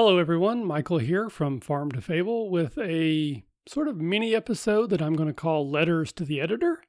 Hello, everyone. Michael here from Farm to Fable with a sort of mini episode that I'm going to call Letters to the Editor.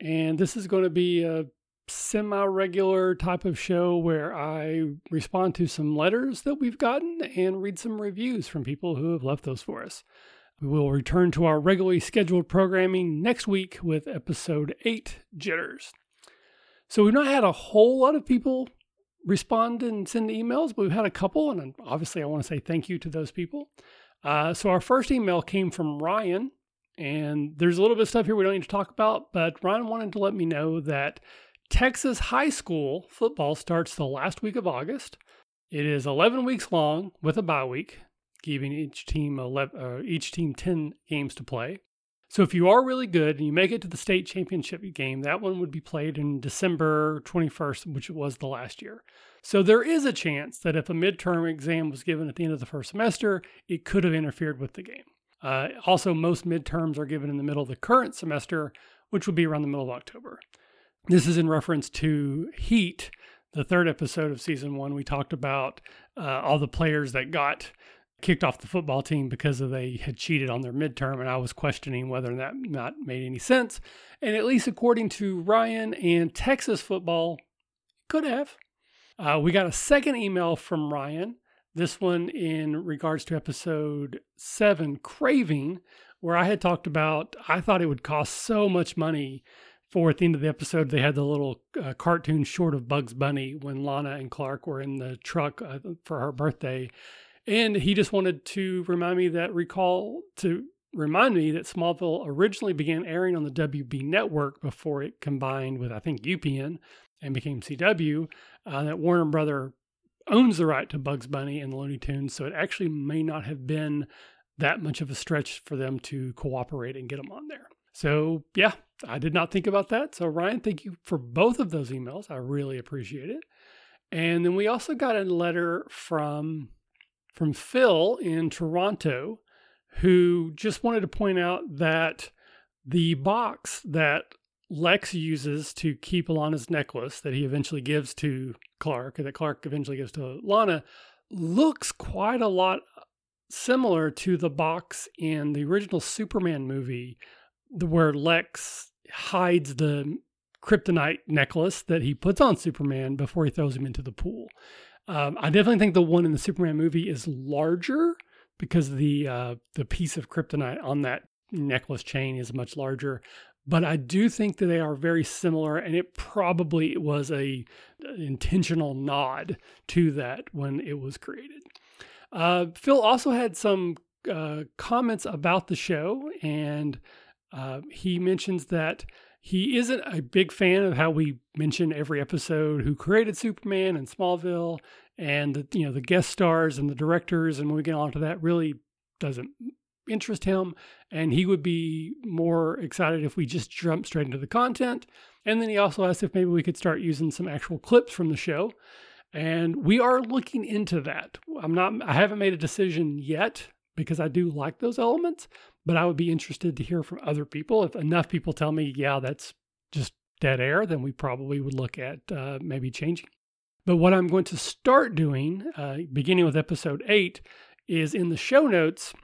And this is going to be a semi regular type of show where I respond to some letters that we've gotten and read some reviews from people who have left those for us. We will return to our regularly scheduled programming next week with episode 8 Jitters. So, we've not had a whole lot of people respond and send emails, we've had a couple, and obviously I want to say thank you to those people. Uh, so our first email came from Ryan, and there's a little bit of stuff here we don't need to talk about, but Ryan wanted to let me know that Texas high school football starts the last week of August. It is 11 weeks long with a bye week, giving each team 11, uh, each team 10 games to play. So if you are really good and you make it to the state championship game, that one would be played in December 21st, which was the last year. So there is a chance that if a midterm exam was given at the end of the first semester, it could have interfered with the game. Uh, also, most midterms are given in the middle of the current semester, which would be around the middle of October. This is in reference to Heat, the third episode of season one. We talked about uh, all the players that got kicked off the football team because of they had cheated on their midterm, and I was questioning whether that not made any sense. And at least according to Ryan and Texas football, could have. Uh, we got a second email from Ryan. This one in regards to episode seven, Craving, where I had talked about I thought it would cost so much money for at the end of the episode they had the little uh, cartoon short of Bugs Bunny when Lana and Clark were in the truck uh, for her birthday and he just wanted to remind me that recall to remind me that Smallville originally began airing on the WB network before it combined with, I think, UPN and became CW. Uh, that Warner Brother owns the right to Bugs Bunny and the Looney Tunes, so it actually may not have been that much of a stretch for them to cooperate and get them on there. So, yeah, I did not think about that. So, Ryan, thank you for both of those emails. I really appreciate it. And then we also got a letter from from Phil in Toronto, who just wanted to point out that the box that Lex uses to keep Lana's necklace that he eventually gives to Clark, that Clark eventually gives to Lana, looks quite a lot similar to the box in the original Superman movie, where Lex hides the kryptonite necklace that he puts on Superman before he throws him into the pool. Um, I definitely think the one in the Superman movie is larger because the uh, the piece of kryptonite on that necklace chain is much larger. But I do think that they are very similar, and it probably was a an intentional nod to that when it was created. Uh, Phil also had some uh, comments about the show, and uh, he mentions that he isn't a big fan of how we mention every episode who created Superman and Smallville and the you know the guest stars and the directors and when we get on to that really doesn't interest him and he would be more excited if we just jump straight into the content. And then he also asked if maybe we could start using some actual clips from the show. And we are looking into that. I'm not I haven't made a decision yet because I do like those elements, but I would be interested to hear from other people. If enough people tell me, yeah, that's just dead air, then we probably would look at uh, maybe changing. But what I'm going to start doing, uh, beginning with episode eight, is in the show notes,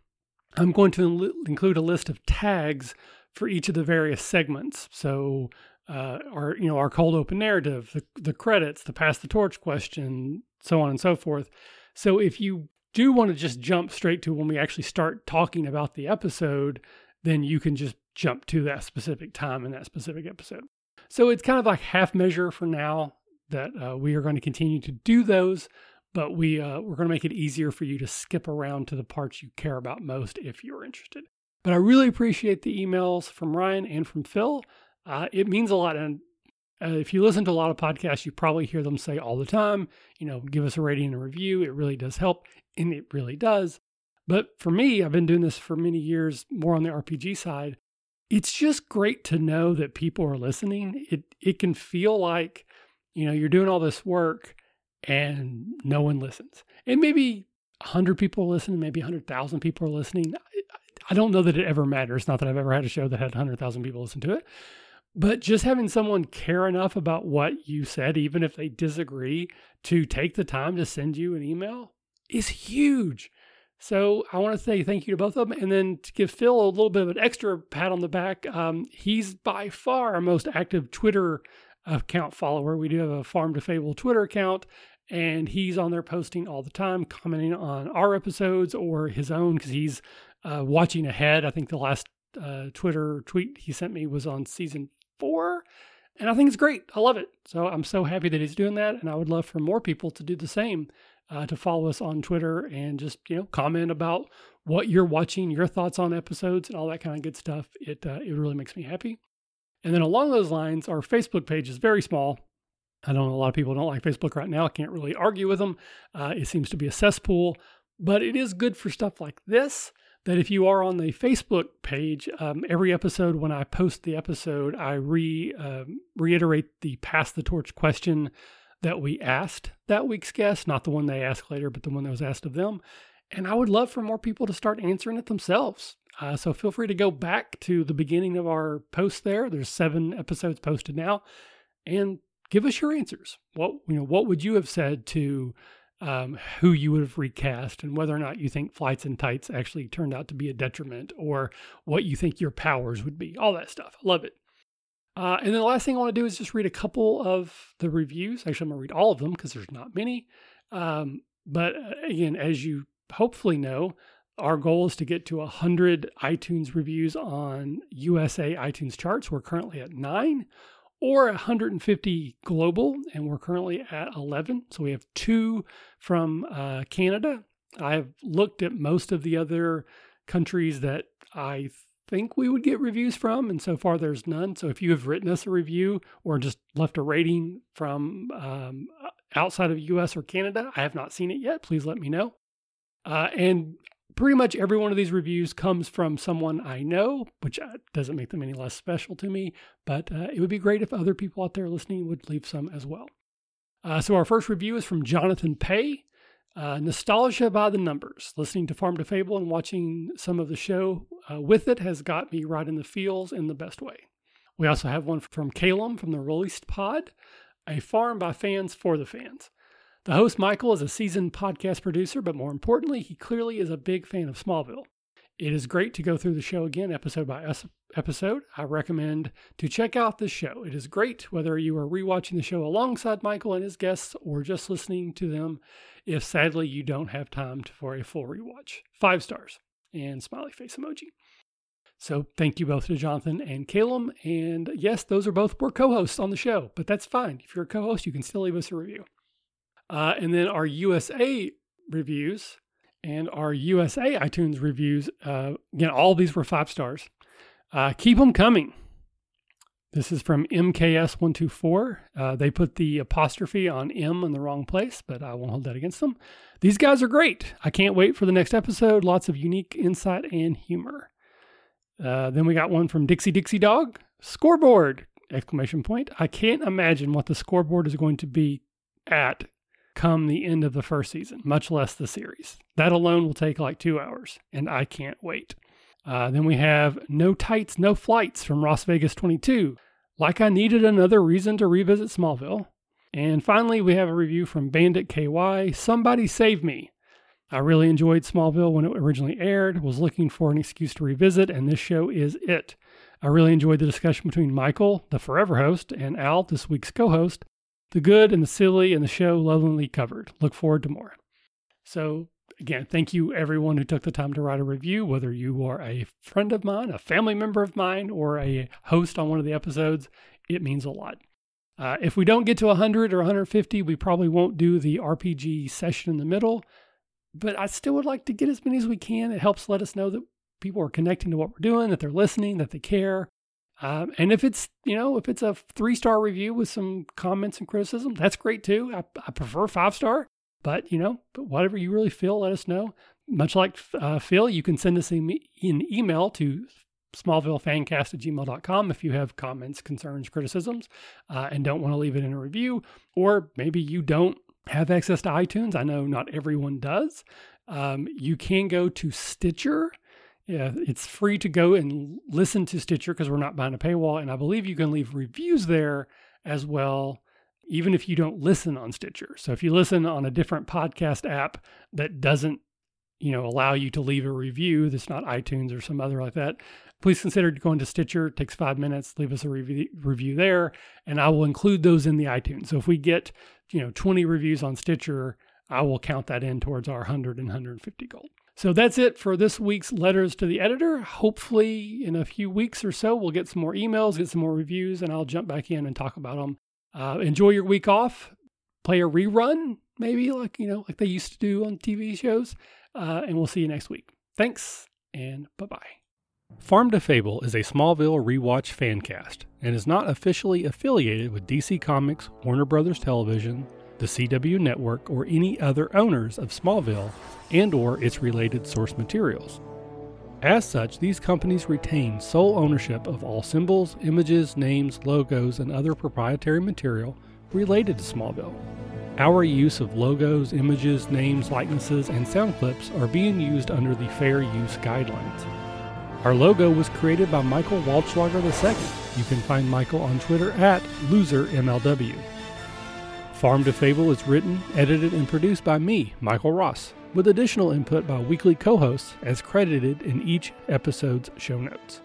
I'm going to include a list of tags for each of the various segments. So, uh, our you know our cold open narrative, the, the credits, the pass the torch question, so on and so forth. So if you do want to just jump straight to when we actually start talking about the episode, then you can just jump to that specific time in that specific episode. So it's kind of like half measure for now that uh, we are going to continue to do those, but we uh, we're going to make it easier for you to skip around to the parts you care about most if you're interested. But I really appreciate the emails from Ryan and from Phil. Uh, it means a lot, and uh, if you listen to a lot of podcasts, you probably hear them say all the time, you know, give us a rating and a review. It really does help and it really does. But for me, I've been doing this for many years, more on the RPG side. It's just great to know that people are listening. It it can feel like, you know, you're doing all this work and no one listens. And maybe 100 people listen, maybe 100,000 people are listening. I, I don't know that it ever matters. Not that I've ever had a show that had 100,000 people listen to it. But just having someone care enough about what you said, even if they disagree, to take the time to send you an email, is huge. So I want to say thank you to both of them. And then to give Phil a little bit of an extra pat on the back, um, he's by far our most active Twitter account follower. We do have a Farm to Fable Twitter account, and he's on there posting all the time, commenting on our episodes or his own because he's uh, watching ahead. I think the last uh, Twitter tweet he sent me was on season four. And I think it's great. I love it. So I'm so happy that he's doing that. And I would love for more people to do the same, uh, to follow us on Twitter and just, you know, comment about what you're watching, your thoughts on episodes and all that kind of good stuff. It, uh, it really makes me happy. And then along those lines, our Facebook page is very small. I don't know a lot of people don't like Facebook right now. I can't really argue with them. Uh, it seems to be a cesspool, but it is good for stuff like this that if you are on the Facebook page, um, every episode when I post the episode, I re um, reiterate the pass the torch question that we asked that week's guest, not the one they asked later, but the one that was asked of them. And I would love for more people to start answering it themselves. Uh, so feel free to go back to the beginning of our post there. There's seven episodes posted now, and give us your answers. What you know, what would you have said to um, who you would have recast and whether or not you think flights and tights actually turned out to be a detriment or what you think your powers would be. All that stuff. Love it. Uh, and then the last thing I want to do is just read a couple of the reviews. Actually, I'm going to read all of them because there's not many. Um, but uh, again, as you hopefully know, our goal is to get to 100 iTunes reviews on USA iTunes charts. We're currently at nine or 150 global, and we're currently at 11. So we have two from uh, Canada. I've looked at most of the other countries that I think we would get reviews from, and so far there's none. So if you have written us a review or just left a rating from um, outside of US or Canada, I have not seen it yet. Please let me know. Uh, and pretty much every one of these reviews comes from someone I know, which uh, doesn't make them any less special to me, but uh, it would be great if other people out there listening would leave some as well. Uh, so, our first review is from Jonathan Pay. Uh, nostalgia by the numbers. Listening to Farm to Fable and watching some of the show uh, with it has got me right in the feels in the best way. We also have one from Calum from the Released Pod, a farm by fans for the fans. The host, Michael, is a seasoned podcast producer, but more importantly, he clearly is a big fan of Smallville. It is great to go through the show again, episode by episode. I recommend to check out this show. It is great whether you are rewatching the show alongside Michael and his guests or just listening to them if sadly you don't have time for a full rewatch. Five stars and smiley face emoji. So thank you both to Jonathan and Calum. And yes, those are both were co-hosts on the show, but that's fine. If you're a co-host, you can still leave us a review. Uh, and then our USA reviews and our USA iTunes reviews, uh, again, all these were five stars. Uh, keep them coming. This is from MKS124. Uh, they put the apostrophe on M in the wrong place, but I won't hold that against them. These guys are great. I can't wait for the next episode. Lots of unique insight and humor. Uh, then we got one from Dixie Dixie Dog. Scoreboard! Exclamation point. I can't imagine what the scoreboard is going to be at come the end of the first season, much less the series. That alone will take like two hours, and I can't wait. Uh, then we have No Tights, No Flights from Ross Vegas 22. Like I needed another reason to revisit Smallville. And finally, we have a review from Bandit KY Somebody Save Me. I really enjoyed Smallville when it originally aired, was looking for an excuse to revisit, and this show is it. I really enjoyed the discussion between Michael, the forever host, and Al, this week's co host, the good and the silly and the show lovingly covered. Look forward to more. So, again, thank you everyone who took the time to write a review, whether you are a friend of mine, a family member of mine, or a host on one of the episodes. It means a lot. Uh, if we don't get to 100 or 150, we probably won't do the RPG session in the middle, but I still would like to get as many as we can. It helps let us know that people are connecting to what we're doing, that they're listening, that they care. Um, and if it's you know if it's a three star review with some comments and criticism, that's great too. I, I prefer five star, but you know, but whatever you really feel, let us know. Much like uh, Phil, you can send us an email to smallvillefancast at gmail.com if you have comments, concerns, criticisms, uh, and don't want to leave it in a review, or maybe you don't have access to iTunes. I know not everyone does. Um, you can go to Stitcher yeah, it's free to go and listen to Stitcher because we're not behind a paywall. And I believe you can leave reviews there as well. even if you don't listen on Stitcher. So if you listen on a different podcast app that doesn't, you know, allow you to leave a review, that's not iTunes or some other like that, please consider going to Stitcher. It takes five minutes. Leave us a review, review there, and I will include those in the iTunes. So if we get, you know, 20 reviews on Stitcher, I will count that in towards our 100 and 150 gold. So that's it for this week's letters to the editor. Hopefully, in a few weeks or so, we'll get some more emails, get some more reviews, and I'll jump back in and talk about them. Uh, enjoy your week off. Play a rerun, maybe like you know, like they used to do on TV shows. Uh, and we'll see you next week. Thanks, and bye bye. Farm to Fable is a Smallville rewatch fan cast and is not officially affiliated with DC Comics, Warner Brothers Television, the CW network, or any other owners of Smallville and or its related source materials. As such, these companies retain sole ownership of all symbols, images, names, logos, and other proprietary material related to Smallville. Our use of logos, images, names, likenesses, and sound clips are being used under the Fair Use Guidelines. Our logo was created by Michael Waldschlager II. You can find Michael on Twitter at LoserMLW. Farm to Fable is written, edited, and produced by me, Michael Ross, with additional input by weekly co hosts as credited in each episode's show notes.